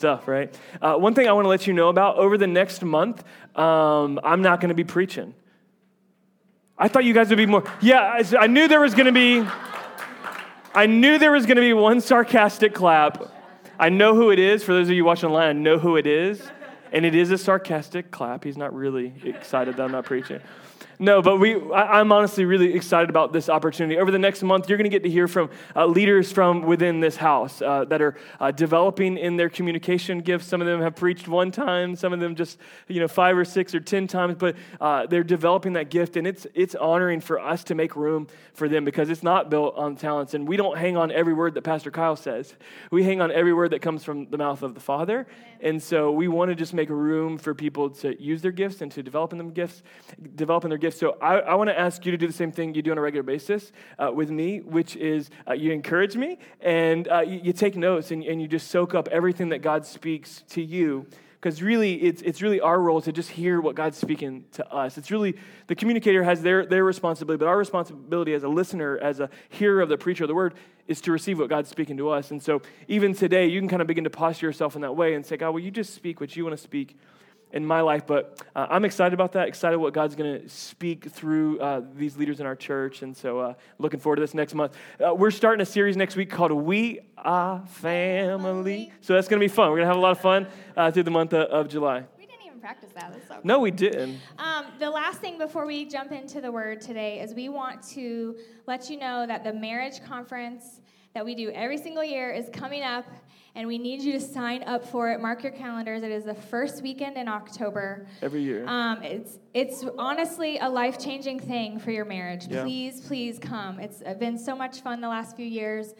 stuff, right? Uh, one thing I want to let you know about over the next month, um, I'm not going to be preaching. I thought you guys would be more. Yeah, I, I knew there was going to be. I knew there was going to be one sarcastic clap. I know who it is. For those of you watching online, I know who it is. And it is a sarcastic clap. He's not really excited that I'm not preaching. No, but we, I, am honestly really excited about this opportunity. Over the next month, you're going to get to hear from uh, leaders from within this house uh, that are uh, developing in their communication gifts. Some of them have preached one time, some of them just, you know, five or six or ten times, but uh, they're developing that gift, and it's, it's honoring for us to make room for them because it's not built on talents. And we don't hang on every word that Pastor Kyle says, we hang on every word that comes from the mouth of the Father. And so we want to just make room for people to use their gifts and to develop in them gifts, developing their gifts so I, I want to ask you to do the same thing you do on a regular basis uh, with me, which is uh, you encourage me and uh, you, you, take notes and, and you just soak up everything that God speaks to you. Because really it's, it's really our role to just hear what god's speaking to us. It's really the communicator has their, their responsibility but our responsibility as a listener as a hearer of the preacher of the word is to receive what god's speaking to us. And so even today you can kind of begin to posture yourself in that way and say god will you just speak what you want to speak in my life. But uh, I'm excited about that, excited what God's going to speak through uh, these leaders in our church. And so uh, looking forward to this next month. Uh, we're starting a series next week called We Are Family. So that's going to be fun. We're going to have a lot of fun uh, through the month of, of July. We didn't even practice that. So cool. No, we didn't. Um, the last thing before we jump into the word today is we want to let you know that the marriage conference that we do every single year is coming up and we need you to sign up for it. Mark your calendars. It is the first weekend in October. Every year. Um, it's it's honestly a life changing thing for your marriage. Yeah. Please, please come. It's been so much fun the last few years,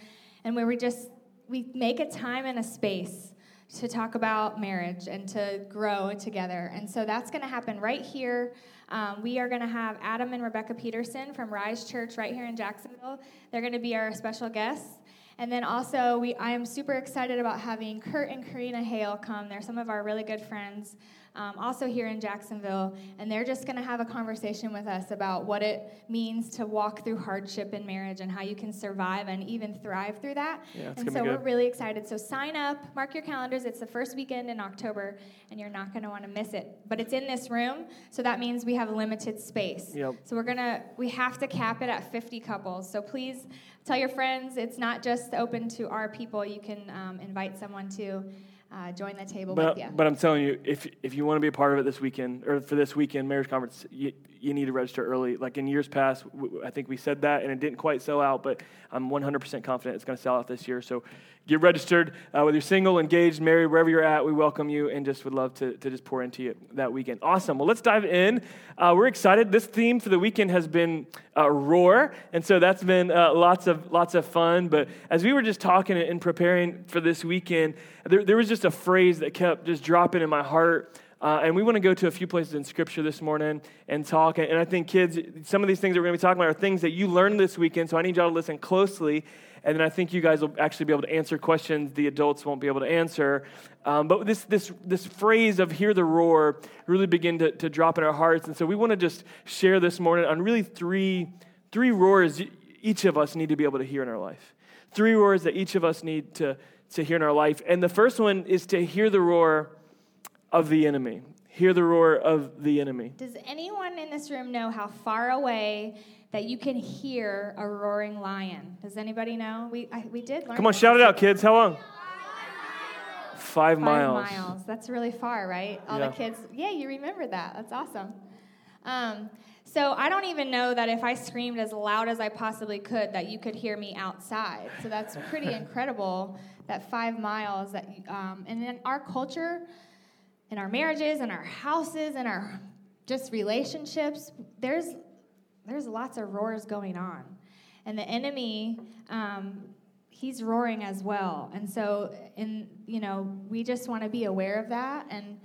and where we just we make a time and a space to talk about marriage and to grow together. And so that's going to happen right here. Um, we are going to have Adam and Rebecca Peterson from Rise Church right here in Jacksonville. They're going to be our special guests. And then also, we, I am super excited about having Kurt and Karina Hale come. They're some of our really good friends um, also here in Jacksonville, and they're just going to have a conversation with us about what it means to walk through hardship in marriage and how you can survive and even thrive through that. Yeah, and so we're really excited. So sign up, mark your calendars. It's the first weekend in October, and you're not going to want to miss it. But it's in this room, so that means we have limited space. Yep. So we're gonna we have to cap it at 50 couples. So please tell your friends. It's not just open to our people. You can um, invite someone to uh, join the table but, with you. But I'm telling you, if, if you want to be a part of it this weekend, or for this weekend marriage conference, you, you need to register early. Like in years past, I think we said that, and it didn't quite sell out, but I'm 100% confident it's going to sell out this year. So get registered. Uh, whether you're single, engaged, married, wherever you're at, we welcome you and just would love to, to just pour into you that weekend. Awesome. Well, let's dive in. Uh, we're excited. This theme for the weekend has been uh, roar, and so that's been uh, lots of lots of fun. But as we were just talking and preparing for this weekend, there, there was just a phrase that kept just dropping in my heart. Uh, and we want to go to a few places in Scripture this morning and talk. And I think, kids, some of these things that we're going to be talking about are things that you learned this weekend. So I need y'all to listen closely. And then I think you guys will actually be able to answer questions the adults won't be able to answer. Um, but this, this, this phrase of hear the roar really begin to, to drop in our hearts. And so we want to just share this morning on really three, three roars each of us need to be able to hear in our life. Three roars that each of us need to, to hear in our life. And the first one is to hear the roar of the enemy. Hear the roar of the enemy. Does anyone in this room know how far away that you can hear a roaring lion? Does anybody know? We, I, we did learn. Come on, shout it out, kids. How long? Five, Five miles. Five miles. That's really far, right? All yeah. the kids. Yeah, you remember that. That's awesome. Um, so I don't even know that if I screamed as loud as I possibly could, that you could hear me outside. So that's pretty incredible. That five miles. That um, and in our culture, in our marriages, in our houses, in our just relationships, there's there's lots of roars going on, and the enemy. Um, he's roaring as well. And so in you know we just want to be aware of that and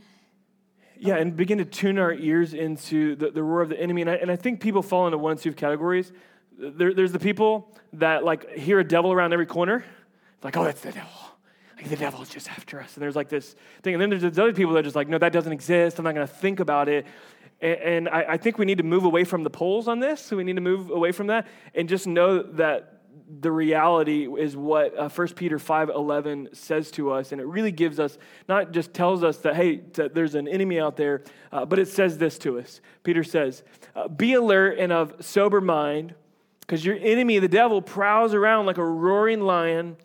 yeah and begin to tune our ears into the, the roar of the enemy. And I, and I think people fall into one of two categories. There, there's the people that like hear a devil around every corner. It's like oh that's the devil like the devil's just after us. And there's like this thing. And then there's other people that are just like, no, that doesn't exist. I'm not going to think about it. And, and I, I, think we need to move away from the poles on this. So we need to move away from that and just know that the reality is what uh, 1 Peter 5:11 says to us and it really gives us not just tells us that hey that there's an enemy out there uh, but it says this to us. Peter says, uh, "Be alert and of sober mind because your enemy the devil prowls around like a roaring lion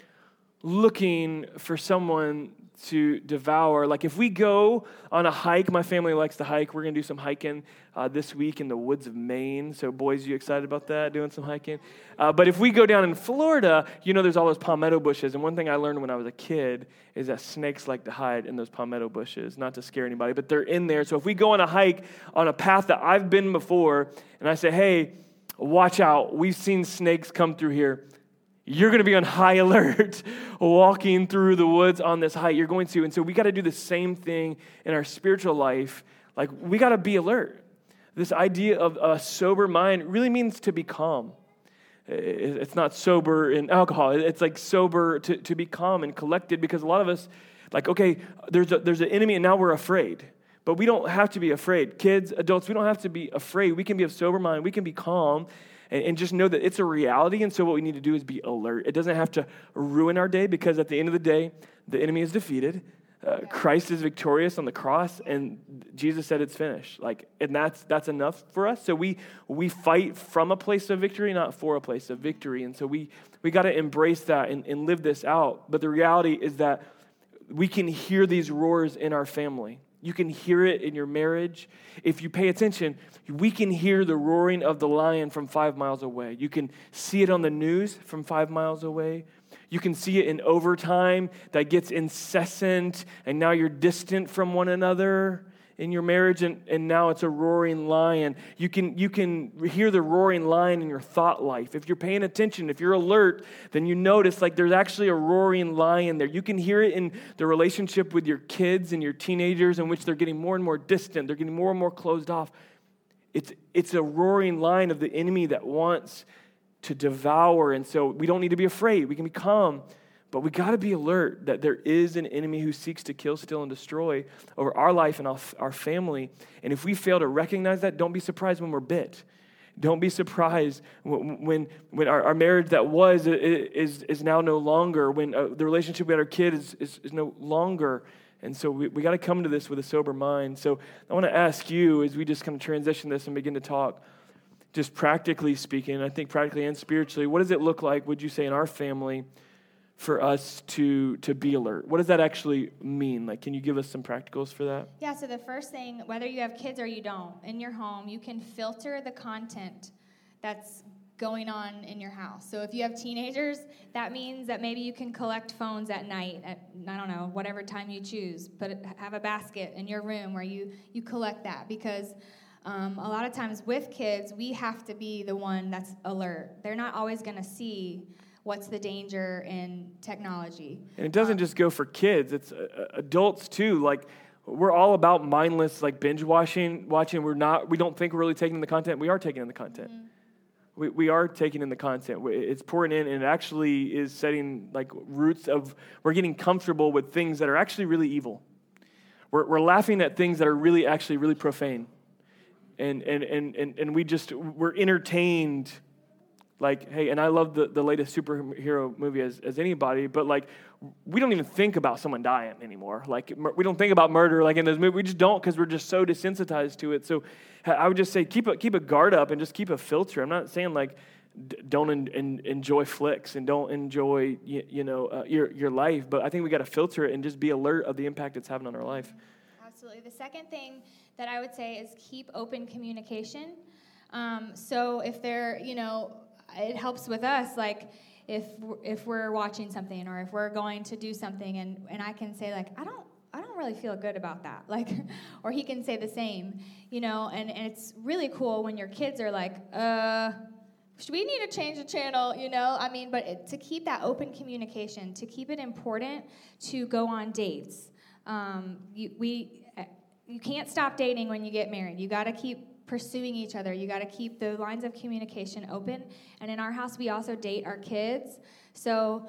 looking for someone to devour. Like if we go on a hike, my family likes to hike. We're to do some hiking uh, this week in the woods of Maine. So, boys, you excited about that, doing some hiking? Uh, but if we go down in Florida, you know there's all those palmetto bushes. And one thing I learned when I was a kid is that snakes like to hide in those palmetto bushes, not to scare anybody, but they're in there. So if we go on a hike on a path that I've been before, and I say, hey, watch out, we've seen snakes come through here you're going to be on high alert walking through the woods on this hike. You're going to. And so we got to do the same thing in our spiritual life. Like, we got to be alert. This idea of a sober mind really means to be calm. It's not sober in alcohol, it's like sober to, to be calm and collected because a lot of us, like, okay, there's, a, there's an enemy and now we're afraid. But we don't have to be afraid. Kids, adults, we don't have to be afraid. We can be of sober mind. We can be calm and, and just know that it's a reality. And so, what we need to do is be alert. It doesn't have to ruin our day because at the end of the day, the enemy is defeated. Uh, Christ is victorious on the cross, and Jesus said it's finished. Like, and that's that's enough for us. So we we fight from a place of victory, not for a place of victory. And so we we got to embrace that and, and live this out. But the reality is that we can hear these roars in our family. You can hear it in your marriage. If you pay attention, we can hear the roaring of the lion from five miles away. You can see it on the news from five miles away. You can see it in overtime that gets incessant, and now you're distant from one another in your marriage and, and now it's a roaring lion. You can you can hear the roaring lion in your thought life. If you're paying attention if you're alert then you notice like there's actually a roaring lion there. You can hear it in the relationship with your kids and your teenagers in which they're getting more and more distant. They're getting more and more closed off. It's it's a roaring lion of the enemy that wants to devour and so we don't need to be afraid. We can be calm but we got to be alert that there is an enemy who seeks to kill, steal, and destroy over our life and our family. And if we fail to recognize that, don't be surprised when we're bit. Don't be surprised when, when, our, our, marriage that was is, is now no longer, when uh, the relationship with our kid is, is, is no longer. And so we, we got to come to this with a sober mind. So I want to ask you as we just kind of transition this and begin to talk, just practically speaking, I think practically and spiritually, what does it look like, would you say, in our family? For us to to be alert. What does that actually mean? Like can you give us some practicals for that? Yeah so the first thing whether you have kids or you don't in your home you can filter the content that's going on in your house. So if you have teenagers that means that maybe you can collect phones at night at i don't know whatever time you choose but have a basket in your room where you you collect that. Because um, a lot of times with kids we have to be the one that's alert. They're not always going to see what's the danger in technology. And it doesn't um, just go for kids, it's uh, uh, adults too. Like, we're all about mindless, like binge watching. Watching, we're not. We don't think we're really taking in the content. We are taking in the content. Mm-hmm. We, we are taking in the content. It's pouring in, and it actually is setting like roots of. We're getting comfortable with things that are actually really evil. We're, we're laughing at things that are really actually really profane, and and and and, and we just we're entertained like, hey, and I love the, the latest superhero movie as, as anybody, but like, we don't even think about someone dying anymore. Like, we don't think about murder like in those movies. We just don't because we're just so desensitized to it. So I would just say keep a, keep a guard up and just keep a filter. I'm not saying like, don't enjoy flicks and don't enjoy you, you know uh, your your life but i think we got to filter it and just be alert of the impact it's having on our life absolutely the second thing that i would say is keep open communication um, so if they're you know it helps with us like if if we're watching something or if we're going to do something and and I can say like I don't I don't really feel good about that like or he can say the same you know and and it's really cool when your kids are like uh should we need to change the channel you know? I mean but it, to keep that open communication to keep it important to go on dates um, you, we you can't stop dating when you get married. You got to keep pursuing each other. You got to keep the lines of communication open. And in our house, we also date our kids. So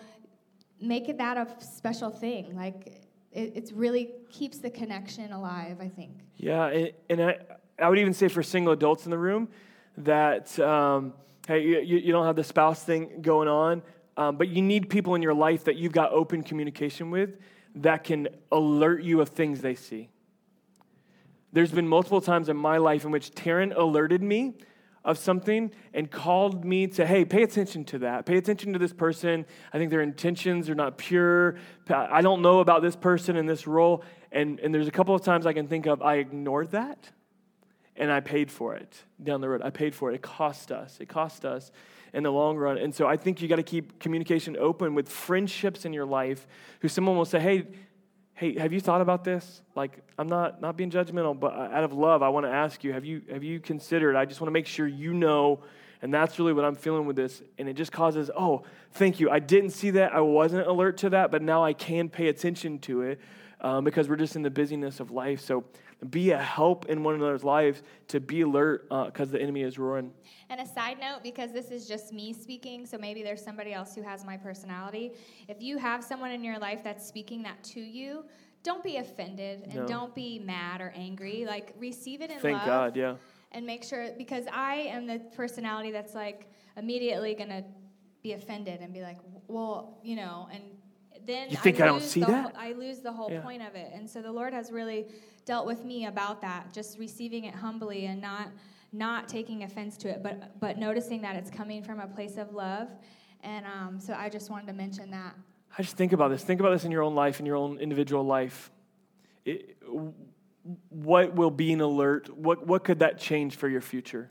make that a special thing. Like it it's really keeps the connection alive, I think. Yeah, and, and I, I would even say for single adults in the room that. Um, Hey, you, you don't have the spouse thing going on, um, but you need people in your life that you've got open communication with that can alert you of things they see. There's been multiple times in my life in which Taryn alerted me of something and called me to, hey, pay attention to that. Pay attention to this person. I think their intentions are not pure. I don't know about this person in this role. And, and there's a couple of times I can think of I ignored that and I paid for it down the road. I paid for it. It cost us. It cost us in the long run. And so I think you got to keep communication open with friendships in your life who someone will say, hey, hey, have you thought about this? Like, I'm not not being judgmental, but out of love, I want to ask you, have you have you considered? I just want to make sure you know, and that's really what I'm feeling with this. And it just causes, oh, thank you. I didn't see that. I wasn't alert to that, but now I can pay attention to it um, because we're just in the busyness of life. So be a help in one another's lives to be alert because uh, the enemy is roaring. And a side note, because this is just me speaking, so maybe there's somebody else who has my personality. If you have someone in your life that's speaking that to you, don't be offended and no. don't be mad or angry. Like receive it in Thank love. Thank God, yeah. And make sure because I am the personality that's like immediately gonna be offended and be like, well, you know, and then you think I, I don't see that? I lose the whole yeah. point of it. And so the Lord has really dealt with me about that, just receiving it humbly and not not taking offense to it, but but noticing that it's coming from a place of love. And um, so I just wanted to mention that. I just think about this. Think about this in your own life, in your own individual life. It, what will be an alert? What, what could that change for your future?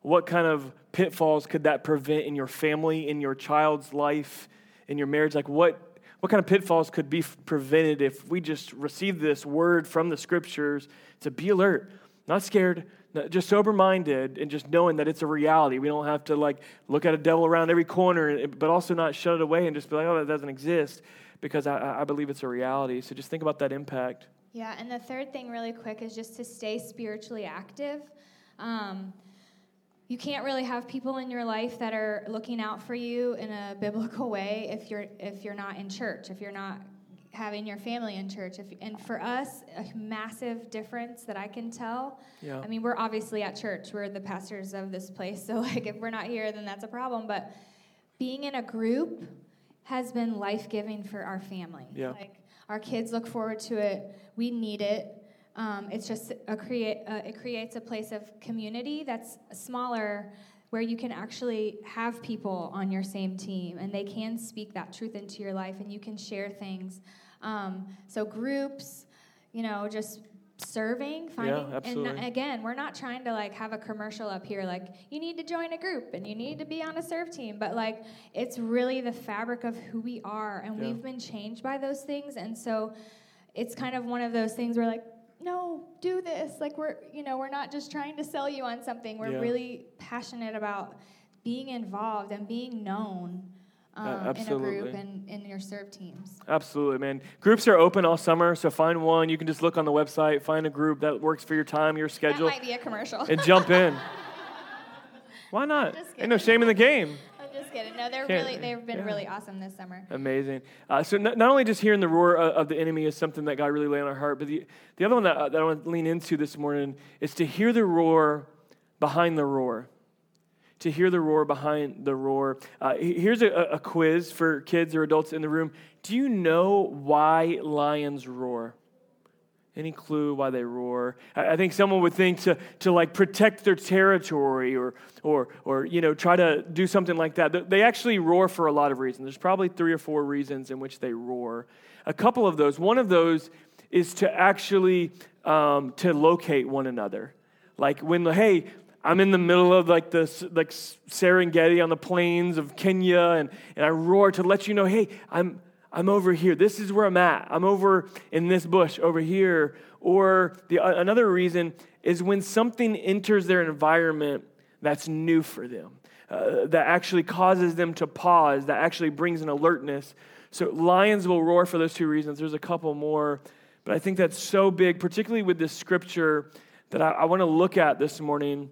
What kind of pitfalls could that prevent in your family, in your child's life, in your marriage? Like, what, what kind of pitfalls could be prevented if we just receive this word from the scriptures to be alert, not scared, just sober minded, and just knowing that it's a reality. We don't have to like look at a devil around every corner, but also not shut it away and just be like, oh, that doesn't exist because I, I believe it's a reality. So just think about that impact. Yeah, and the third thing, really quick, is just to stay spiritually active. Um, you can't really have people in your life that are looking out for you in a biblical way if you're if you're not in church if you're not having your family in church. If, and for us a massive difference that i can tell. Yeah. i mean we're obviously at church. We're the pastors of this place so like if we're not here then that's a problem. But being in a group has been life-giving for our family. Yeah. like our kids look forward to it. We need it um, it's just a create uh, it creates a place of community that's smaller where you can actually have people on your same team and they can speak that truth into your life and you can share things. Um, so groups, you know, just serving finding yeah, and again we're not trying to like have a commercial up here like you need to join a group and you need to be on a serve team but like it's really the fabric of who we are and yeah. we've been changed by those things and so it's kind of one of those things where like no, do this. Like we're, you know, we're not just trying to sell you on something. We're yeah. really passionate about being involved and being known. Um, in a group and in your serve teams. Absolutely, man. Groups are open all summer, so find one. You can just look on the website, find a group that works for your time, your schedule. That might be a commercial. and jump in. Why not? Ain't no shame in the game kidding. No, they're really they've been yeah. really awesome this summer. Amazing. Uh, so not, not, only just hearing the roar of, of, the enemy is something that God really laid on our heart, but the, the other one that, uh, that I want to lean into this morning is to hear the roar behind the roar. To hear the roar behind the roar. Uh, here's a, a quiz for kids or adults in the room. Do you know why lions roar? Any clue why they roar? I think someone would think to, to like protect their territory or, or, or, you know, try to do something like that. They actually roar for a lot of reasons. There's probably three or four reasons in which they roar. A couple of those, one of those is to actually um, to locate one another. Like when, hey, I'm in the middle of like this like Serengeti on the plains of Kenya and, and I roar to let you know, hey, I'm I'm over here. This is where I'm at. I'm over in this bush over here. Or the, another reason is when something enters their environment that's new for them, uh, that actually causes them to pause, that actually brings an alertness. So lions will roar for those two reasons. There's a couple more, but I think that's so big, particularly with this scripture that I, I want to look at this morning.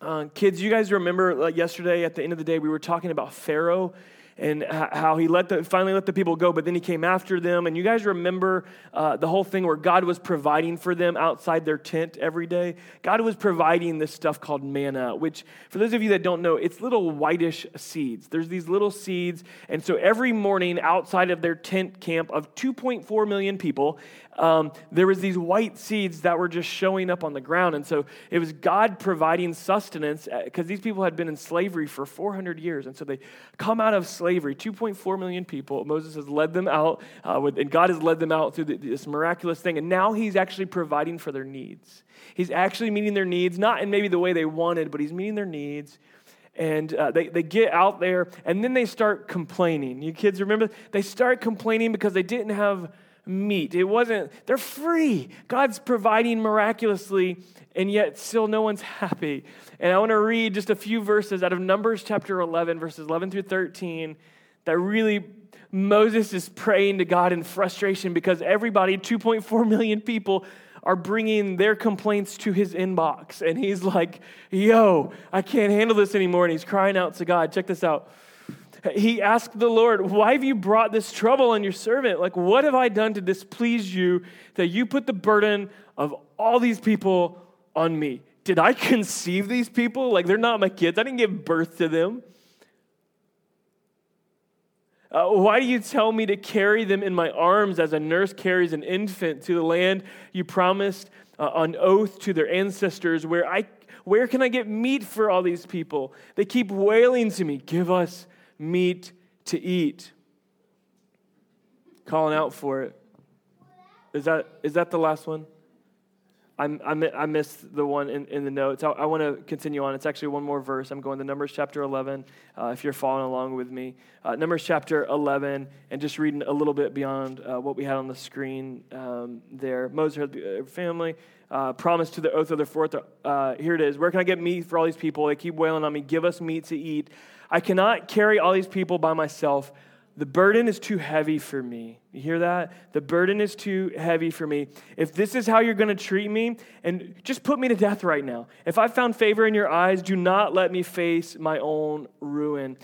Uh, kids, you guys remember uh, yesterday at the end of the day, we were talking about Pharaoh and how he let the, finally let the people go, but then he came after them. And you guys remember uh, the whole thing where God was providing for them outside their tent every day? God was providing this stuff called manna, which, for those of you that don't know, it's little whitish seeds. There's these little seeds. And so every morning outside of their tent camp of 2.4 million people, um, there was these white seeds that were just showing up on the ground. And so it was God providing sustenance because uh, these people had been in slavery for 400 years. And so they come out of slavery, 2.4 million people. Moses has led them out, uh, with, and God has led them out through the, this miraculous thing. And now he's actually providing for their needs. He's actually meeting their needs, not in maybe the way they wanted, but he's meeting their needs and uh, they, they get out there and then they start complaining. You kids remember? They start complaining because they didn't have meat. It wasn't, they're free. God's providing miraculously, and yet still no one's happy. And I want to read just a few verses out of Numbers chapter 11, verses 11 through 13, that really Moses is praying to God in frustration because everybody, 2.4 million people, are bringing their complaints to his inbox. And he's like, yo, I can't handle this anymore. And he's crying out to God. Check this out. He asked the Lord, Why have you brought this trouble on your servant? Like, what have I done to displease you that you put the burden of all these people on me? Did I conceive these people? Like, they're not my kids. I didn't give birth to them. Uh, why do you tell me to carry them in my arms as a nurse carries an infant to the land you promised uh, on oath to their ancestors? Where, I, where can I get meat for all these people? They keep wailing to me, Give us meat to eat. Calling out for it. Is that, is that the last one? I, I, missed the one in, in the notes. I, I want to continue on. It's actually one more verse. I'm going to Numbers chapter 11, uh, if you're following along with me. Uh, Numbers chapter 11, and just reading a little bit beyond uh, what we had on the screen um, there. Moses the uh, family uh, promised to the oath of the fourth. Uh, here it is. Where can I get meat for all these people? They keep wailing on me. Give us meat to eat. I cannot carry all these people by myself. The burden is too heavy for me. You hear that? The burden is too heavy for me. If this is how you're going to treat me, and just put me to death right now. If I found favor in your eyes, do not let me face my own ruin.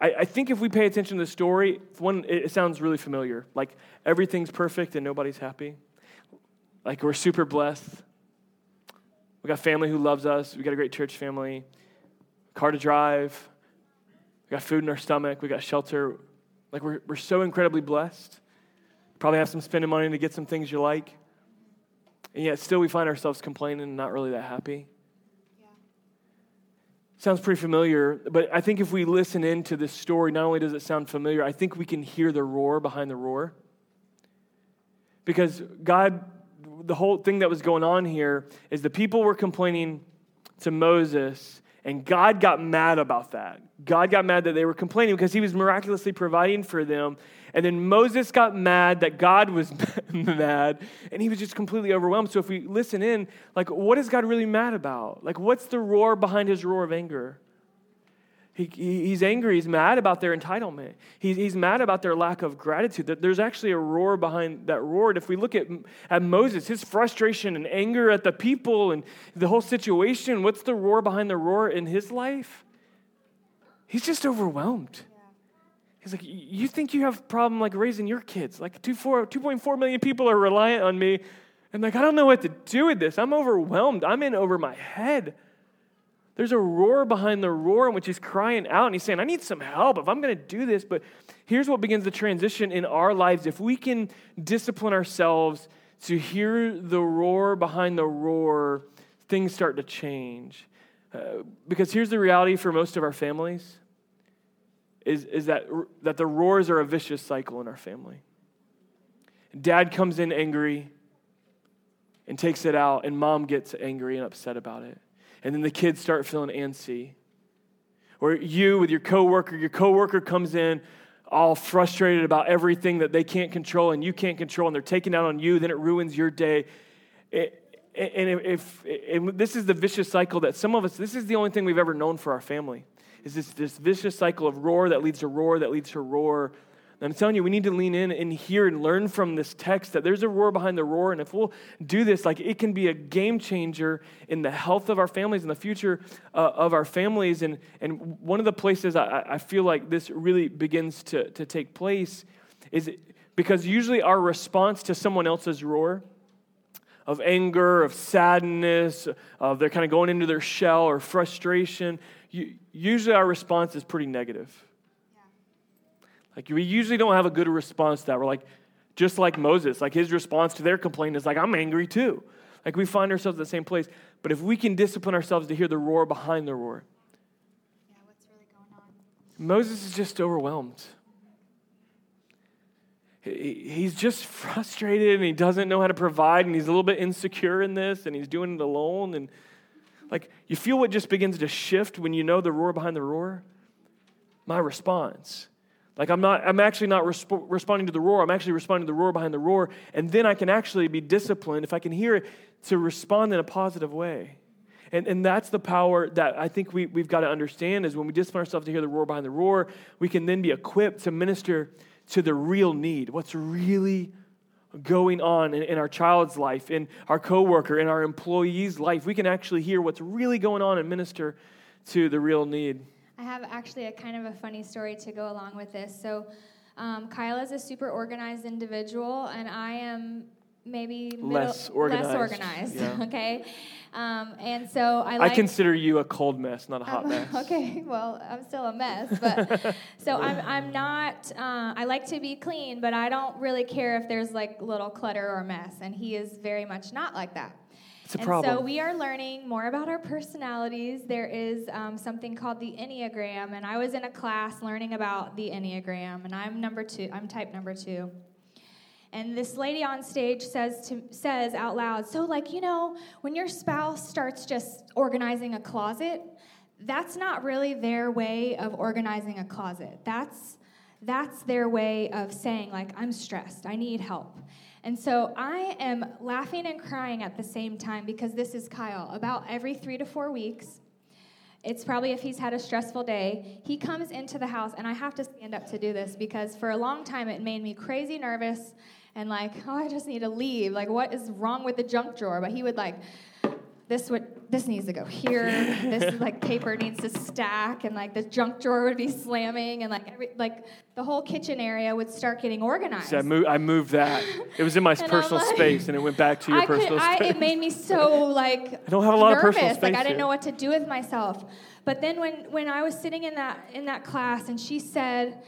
I, I think if we pay attention to the story, one, it sounds really familiar. Like everything's perfect and nobody's happy. Like we're super blessed. We got family who loves us. We got a great church family, car to drive. We got food in our stomach. We got shelter. Like we're, we're so incredibly blessed. Probably have some spending money to get some things you like. And yet still we find ourselves complaining and not really that happy. Yeah. Sounds pretty familiar, but I think if we listen into this story, not only does it sound familiar, I think we can hear the roar behind the roar. Because God, the whole thing that was going on here is the people were complaining to Moses and God got mad about that. God got mad that they were complaining because he was miraculously providing for them. And then Moses got mad that God was mad, and he was just completely overwhelmed. So if we listen in, like, what is God really mad about? Like, what's the roar behind his roar of anger? He, he's angry. He's mad about their entitlement. He's, he's mad about their lack of gratitude. There's actually a roar behind that roar. And if we look at, at Moses, his frustration and anger at the people and the whole situation, what's the roar behind the roar in his life? He's just overwhelmed. He's like, you think you have a problem like raising your kids? Like 2.4 million people are reliant on me. And like, I don't know what to do with this. I'm overwhelmed. I'm in over my head. There's a roar behind the roar in which he's crying out and he's saying, I need some help if I'm going to do this. But here's what begins the transition in our lives. If we can discipline ourselves to hear the roar behind the roar, things start to change. Uh, because here's the reality for most of our families is, is that, that the roars are a vicious cycle in our family. Dad comes in angry and takes it out, and mom gets angry and upset about it and then the kids start feeling antsy. Or you with your coworker, your coworker comes in all frustrated about everything that they can't control and you can't control, and they're taking out on you, then it ruins your day. And if and this is the vicious cycle that some of us, this is the only thing we've ever known for our family, is this, this vicious cycle of roar that leads to roar that leads to roar And I'm telling you, we need to lean in and hear and learn from this text that there's a roar behind the roar. And if we'll do this, like it can be a game changer in the health of our families and the future uh, of our families. And, and one of the places I, I feel like this really begins to, to take place is because usually our response to someone else's roar, of anger, of sadness, of they're kind of going into their shell or frustration, you, usually our response is pretty negative. Like we usually don't have a good response to that. We're like, just like Moses, like his response to their complaint is like, I'm angry too. Like we find ourselves in the same place. But if we can discipline ourselves to hear the roar behind the roar, yeah, what's really going on? Moses is just overwhelmed. He's just frustrated and he doesn't know how to provide and he's a little bit insecure in this and he's doing it alone. And like, you feel what just begins to shift when you know the roar behind the roar? My response. Like I'm not, I'm actually not resp- responding to the roar. I'm actually responding to the roar behind the roar. And then I can actually be disciplined if I can hear it to respond in a positive way. And, and that's the power that I think we, we've got to understand is when we discipline ourselves to hear the roar behind the roar, we can then be equipped to minister to the real need, what's really going on in, in our child's life, in our coworker, in our employee's life. We can actually hear what's really going on and minister to the real need. I have actually a kind of a funny story to go along with this. So, um, Kyle is a super organized individual, and I am maybe middle, less organized. Less organized. Yeah. okay. Um, and so I. Like, I consider you a cold mess, not a hot um, mess. Okay. Well, I'm still a mess, but so I'm. I'm not. Uh, I like to be clean, but I don't really care if there's like little clutter or mess, and he is very much not like that. It's a and problem. so we are learning more about our personalities. There is um, something called the Enneagram, and I was in a class learning about the Enneagram, and I'm number two. I'm type number two. And this lady on stage says to says out loud, "So like, you know, when your spouse starts just organizing a closet, that's not really their way of organizing a closet. That's that's their way of saying like, I'm stressed. I need help." And so I am laughing and crying at the same time because this is Kyle. About every three to four weeks, it's probably if he's had a stressful day, he comes into the house, and I have to stand up to do this because for a long time it made me crazy nervous and like, oh, I just need to leave. Like, what is wrong with the junk drawer? But he would like this would this needs to go here. this like paper needs to stack, and like the junk drawer would be slamming, and like every like the whole kitchen area would start getting organized. See, I, moved, I moved that. It was in my personal like, space, and it went back to your I personal could, space. I, it made me so like I don't have a lot nervous. of personal space. Like I didn't know what to do with myself. But then when when I was sitting in that in that class, and she said,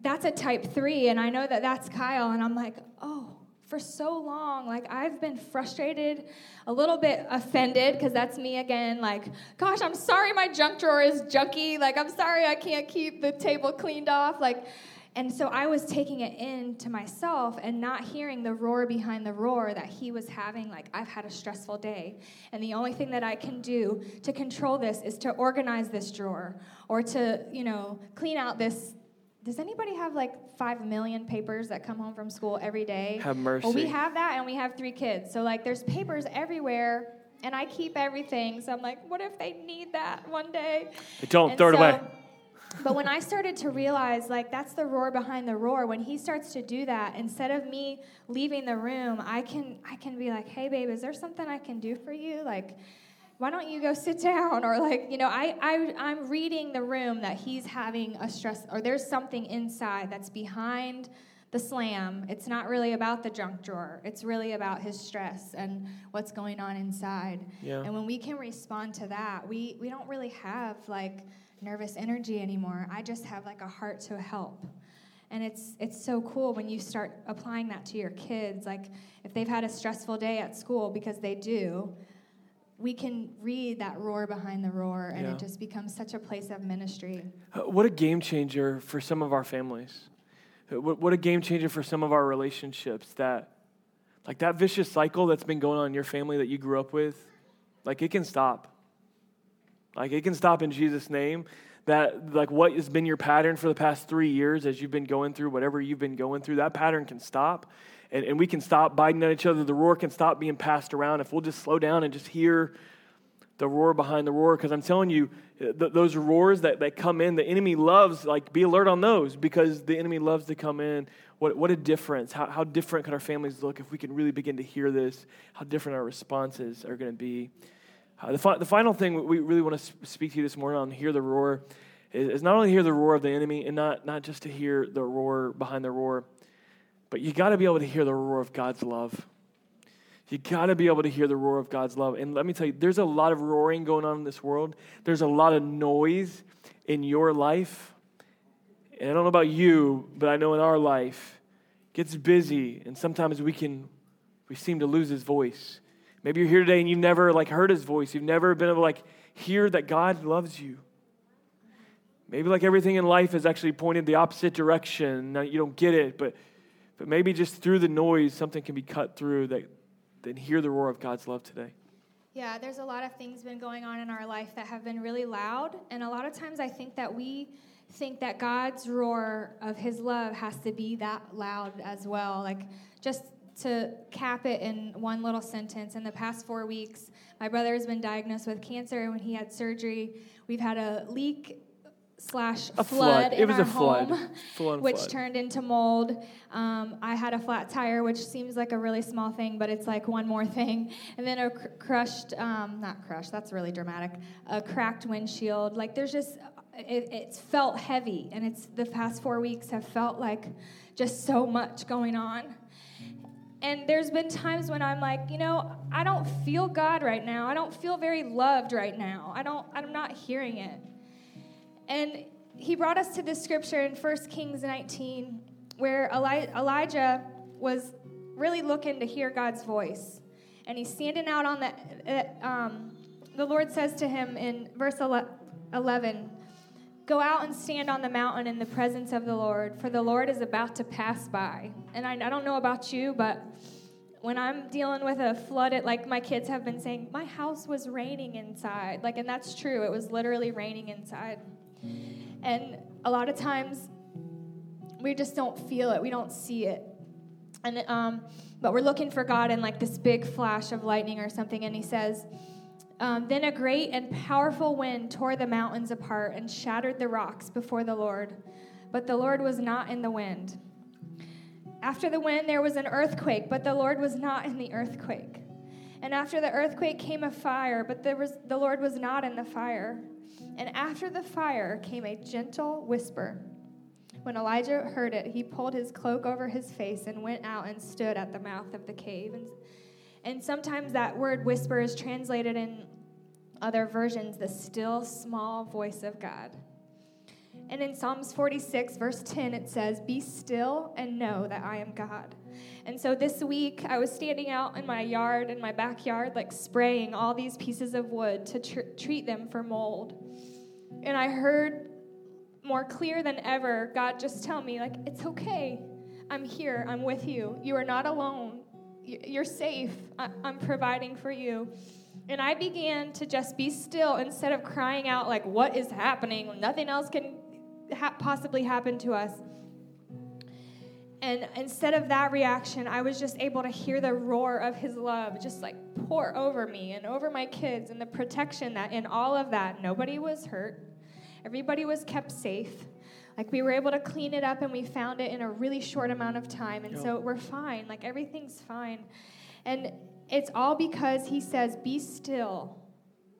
"That's a type three, and I know that that's Kyle," and I'm like, "Oh." For so long. Like, I've been frustrated, a little bit offended, because that's me again. Like, gosh, I'm sorry my junk drawer is junky. Like, I'm sorry I can't keep the table cleaned off. Like, and so I was taking it in to myself and not hearing the roar behind the roar that he was having. Like, I've had a stressful day. And the only thing that I can do to control this is to organize this drawer or to, you know, clean out this does anybody have like five million papers that come home from school every day? Have mercy. Well, we have that, and we have three kids. So like, there's papers everywhere, and I keep everything. So I'm like, what if they need that one day? They Don't and throw it away. But when I started to realize, like, that's the roar behind the roar. When he starts to do that, instead of me leaving the room, I can I can be like, hey, babe, is there something I can do for you? Like why don't you go sit down? Or like you know I, I i'm reading the room that he's having a stress or there's something inside that's behind the slam. It's not really about the junk drawer. It's really about his stress and what's going on inside. Yeah. and when we can respond to that we we don't really have like nervous energy anymore. I just have like a heart to help. And it's it's so cool when you start applying that to your kids. Like if they've had a stressful day at school because they do we can read that roar behind the roar, and yeah. it just becomes such a place of ministry. Uh, what a game changer for some of our families. Uh, what a game changer for some of our relationships that, like that vicious cycle that's been going on in your family that you grew up with, like it can stop. Like it can stop in Jesus' name. That, like, what has been your pattern for the past three years as you've been going through whatever you've been going through, that pattern can stop and, and we can stop biting at each other. The roar can stop being passed around if we'll just slow down and just hear the roar behind the roar because I'm telling you, th- those roars that, that come in, the enemy loves, like, be alert on those because the enemy loves to come in. What, what a difference. How, how different could our families look if we can really begin to hear this? How different our responses are going to be. Uh, the, fi- the final thing we really want to speak to you this morning on Hear the Roar is, is not only hear the roar of the enemy and not, not just to hear the roar behind the roar, but you got to be able to hear the roar of God's love. You got to be able to hear the roar of God's love. And let me tell you, there's a lot of roaring going on in this world. There's a lot of noise in your life. And I don't know about you, but I know in our life, gets busy, and sometimes we can we seem to lose his voice. Maybe you're here today and you've never like heard his voice. You've never been able to like hear that God loves you. Maybe like everything in life is actually pointed the opposite direction. Now you don't get it, but but maybe just through the noise, something can be cut through that then hear the roar of God's love today. Yeah, there's a lot of things been going on in our life that have been really loud, and a lot of times I think that we think that God's roar of his love has to be that loud as well. Like just to cap it in one little sentence, in the past four weeks, my brother has been diagnosed with cancer. When he had surgery, we've had a leak slash a flood, flood. in it was our a flood. home, which flood. turned into mold. Um, I had a flat tire, which seems like a really small thing, but it's like one more thing. And then a cr- crushed, um, not crushed, that's really dramatic, a cracked windshield. Like there's just, it, it's felt heavy, and it's the past four weeks have felt like just so much going on. And there's been times when I'm like, you know, I don't feel God right now. I don't feel very loved right now. I don't, I'm not hearing it. And he brought us to this scripture in 1 Kings 19 where Eli- Elijah was really looking to hear God's voice. And he's standing out on the, uh, um, the Lord says to him in verse 11, Go out and stand on the mountain in the presence of the Lord, for the Lord is about to pass by. And I, I don't know about you, but when I'm dealing with a flood, it like my kids have been saying, my house was raining inside. Like, and that's true. It was literally raining inside. And a lot of times we just don't feel it, we don't see it. And um, but we're looking for God in like this big flash of lightning or something, and He says, um, "Then a great and powerful wind tore the mountains apart and shattered the rocks before the Lord, but the Lord was not in the wind." After the wind, there was an earthquake, but the Lord was not in the earthquake. And after the earthquake came a fire, but was, the Lord was not in the fire. And after the fire came a gentle whisper. When Elijah heard it, he pulled his cloak over his face and went out and stood at the mouth of the cave. And, and sometimes that word whisper is translated in other versions the still small voice of God. And in Psalms 46, verse 10, it says, Be still and know that I am God. And so this week, I was standing out in my yard, in my backyard, like spraying all these pieces of wood to tr- treat them for mold. And I heard more clear than ever God just tell me, like, it's okay. I'm here. I'm with you. You are not alone. You're safe. I'm providing for you. And I began to just be still instead of crying out, like, what is happening? Nothing else can ha- possibly happen to us. And instead of that reaction, I was just able to hear the roar of his love just like pour over me and over my kids and the protection that in all of that, nobody was hurt. Everybody was kept safe. Like we were able to clean it up and we found it in a really short amount of time. And yep. so we're fine. Like everything's fine. And it's all because he says, Be still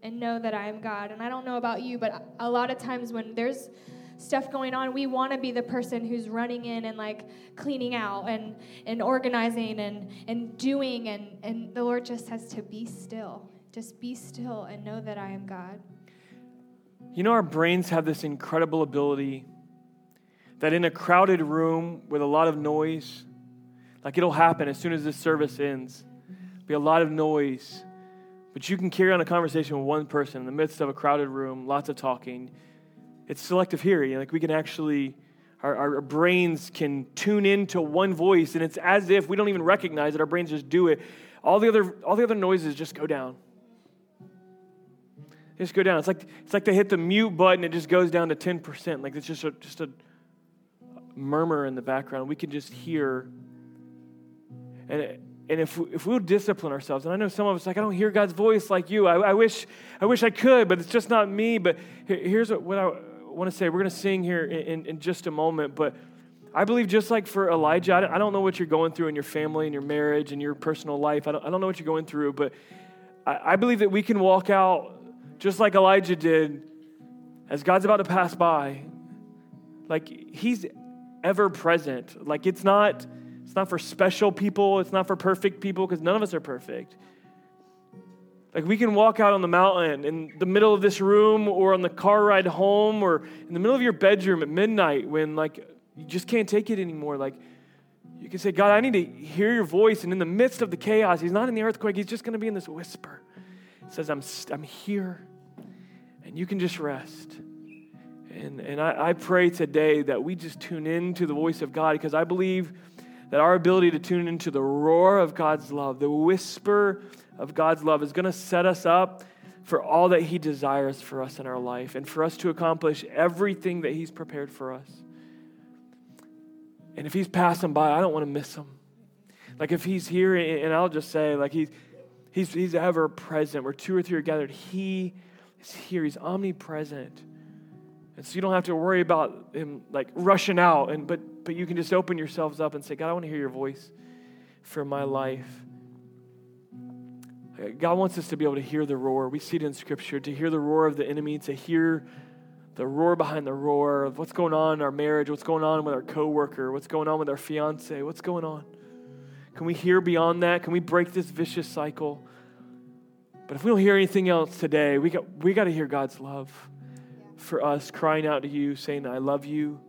and know that I am God. And I don't know about you, but a lot of times when there's stuff going on, we want to be the person who's running in and like cleaning out and, and organizing and, and doing. And, and the Lord just says to be still. Just be still and know that I am God. You know, our brains have this incredible ability that in a crowded room with a lot of noise, like it'll happen as soon as this service ends, be a lot of noise. But you can carry on a conversation with one person in the midst of a crowded room, lots of talking it's selective hearing. Like we can actually, our, our brains can tune into one voice, and it's as if we don't even recognize it. Our brains just do it. All the other, all the other noises just go down. They just go down. It's like it's like they hit the mute button. It just goes down to ten percent. Like it's just a, just a murmur in the background. We can just hear. And and if, we, if we'll discipline ourselves, and I know some of us like, I don't hear God's voice like you. I, I wish, I wish I could, but it's just not me. But here's what, what I want to say. We're going to sing here in, in, in, just a moment, but I believe just like for Elijah, I don't know what you're going through in your family and your marriage and your personal life. I don't, I don't know what you're going through, but I, I believe that we can walk out just like Elijah did as God's about to pass by. Like he's ever present. Like it's not it's not for special people, it's not for perfect people because none of us are perfect. Like we can walk out on the mountain in the middle of this room or on the car ride home or in the middle of your bedroom at midnight when like you just can't take it anymore. Like you can say, God, I need to hear your voice. And in the midst of the chaos, he's not in the earthquake, he's just going to be in this whisper. He says, I'm, I'm here. And you can just rest. And, and I, I pray today that we just tune in to the voice of God because I believe that our ability to tune into the roar of God's love, the whisper of God's love, is going to set us up for all that He desires for us in our life and for us to accomplish everything that He's prepared for us. And if He's passing by, I don't want to miss Him. Like if He's here, and I'll just say, like He's, he's, he's ever present. Where two or three are gathered, He is here. He's omnipresent. And so you don't have to worry about him like rushing out and but but you can just open yourselves up and say, God, I want to hear your voice for my life. God wants us to be able to hear the roar. We see it in Scripture to hear the roar of the enemy, to hear the roar behind the roar of what's going on in our marriage, what's going on with our coworker, what's going on with our fiance, what's going on. Can we hear beyond that? Can we break this vicious cycle? But if we don't hear anything else today, we got, we got to hear God's love for us, crying out to you, saying, I love you.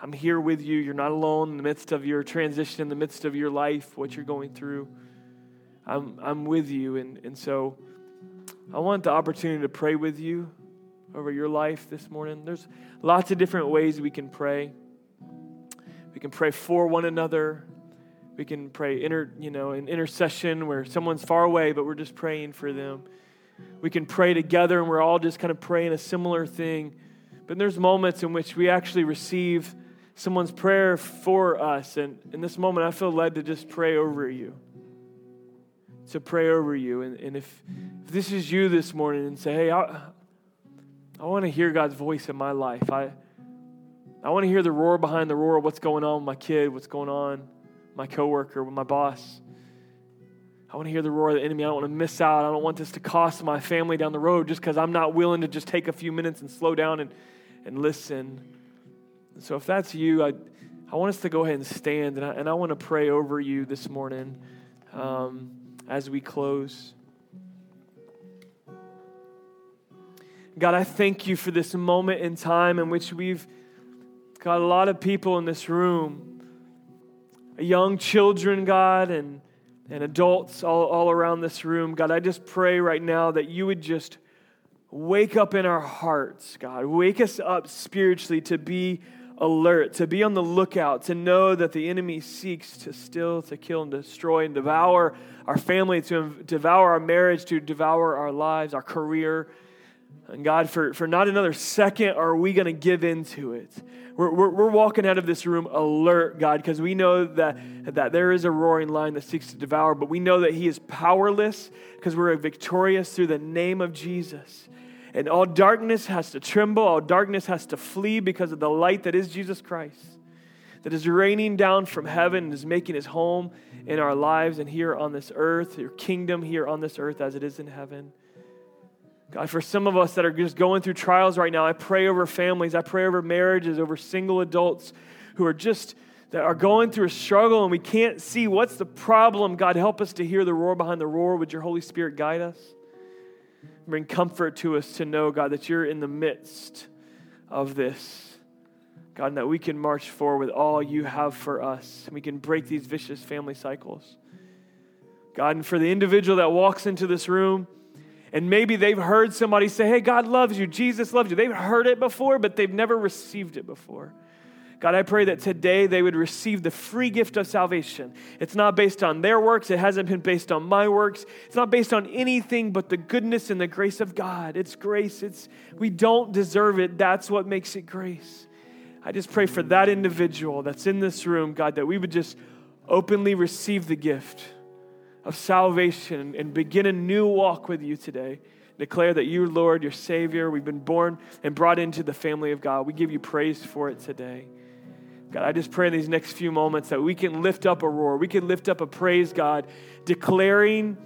I'm here with you. You're not alone in the midst of your transition, in the midst of your life, what you're going through. I'm, I'm with you. And, and so I want the opportunity to pray with you over your life this morning. There's lots of different ways we can pray. We can pray for one another. We can pray inter, you know, an intercession where someone's far away, but we're just praying for them. We can pray together and we're all just kind of praying a similar thing. But there's moments in which we actually receive someone's prayer for us. And in this moment, I feel led to just pray over you. To pray over you. And, and if, if this is you this morning and say, hey, I, I want to hear God's voice in my life. I, I want to hear the roar behind the roar of what's going on with my kid, what's going on my coworker, with my boss. I want to hear the roar of the enemy. I don't want to miss out. I don't want this to cost my family down the road just because I'm not willing to just take a few minutes and slow down and, and listen. So if that's you, I, I want us to go ahead and stand, and I, and I want to pray over you this morning um, as we close. God, I thank you for this moment in time in which we've got a lot of people in this room young children, God, and, and adults all, all around this room. God, I just pray right now that you would just wake up in our hearts, God. Wake us up spiritually to be alert, to be on the lookout, to know that the enemy seeks to steal, to kill, and destroy, and devour our family, to devour our marriage, to devour our lives, our career. And God, for, for not another second are we going to give into it. We're, we're, we're, walking out of this room alert, God, because we know that, that there is a roaring lion that seeks to devour, but we know that he is powerless because we're victorious through the name of Jesus. And all darkness has to tremble, all darkness has to flee because of the light that is Jesus Christ, that is raining down from heaven and is making his home in our lives and here on this earth, your kingdom here on this earth as it is in heaven. God, for some of us that are just going through trials right now, I pray over families, I pray over marriages, over single adults who are just that are going through a struggle and we can't see what's the problem. God, help us to hear the roar behind the roar. Would your Holy Spirit guide us? Bring comfort to us to know, God, that you're in the midst of this. God, and that we can march forward with all you have for us and we can break these vicious family cycles. God, and for the individual that walks into this room, and maybe they've heard somebody say, Hey, God loves you, Jesus loves you. They've heard it before, but they've never received it before. God, I pray that today they would receive the free gift of salvation. It's not based on their works, it hasn't been based on my works. It's not based on anything but the goodness and the grace of God. It's grace. It's we don't deserve it. That's what makes it grace. I just pray for that individual that's in this room, God, that we would just openly receive the gift of salvation and begin a new walk with you today. Declare that you, Lord, your Savior, we've been born and brought into the family of God. We give you praise for it today. God, I just pray in these next few moments that we can lift up a roar. We can lift up a praise, God, declaring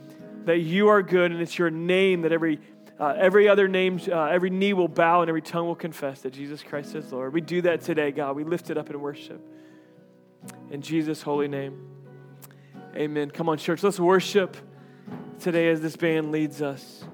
that you are good and it's your name that every uh, every other name, uh, every knee will bow and every tongue will confess that Jesus Christ is Lord. We do that today, God. We lift it up in worship. In Jesus' holy name. Amen. Come on, church. Let's worship today as this band leads us.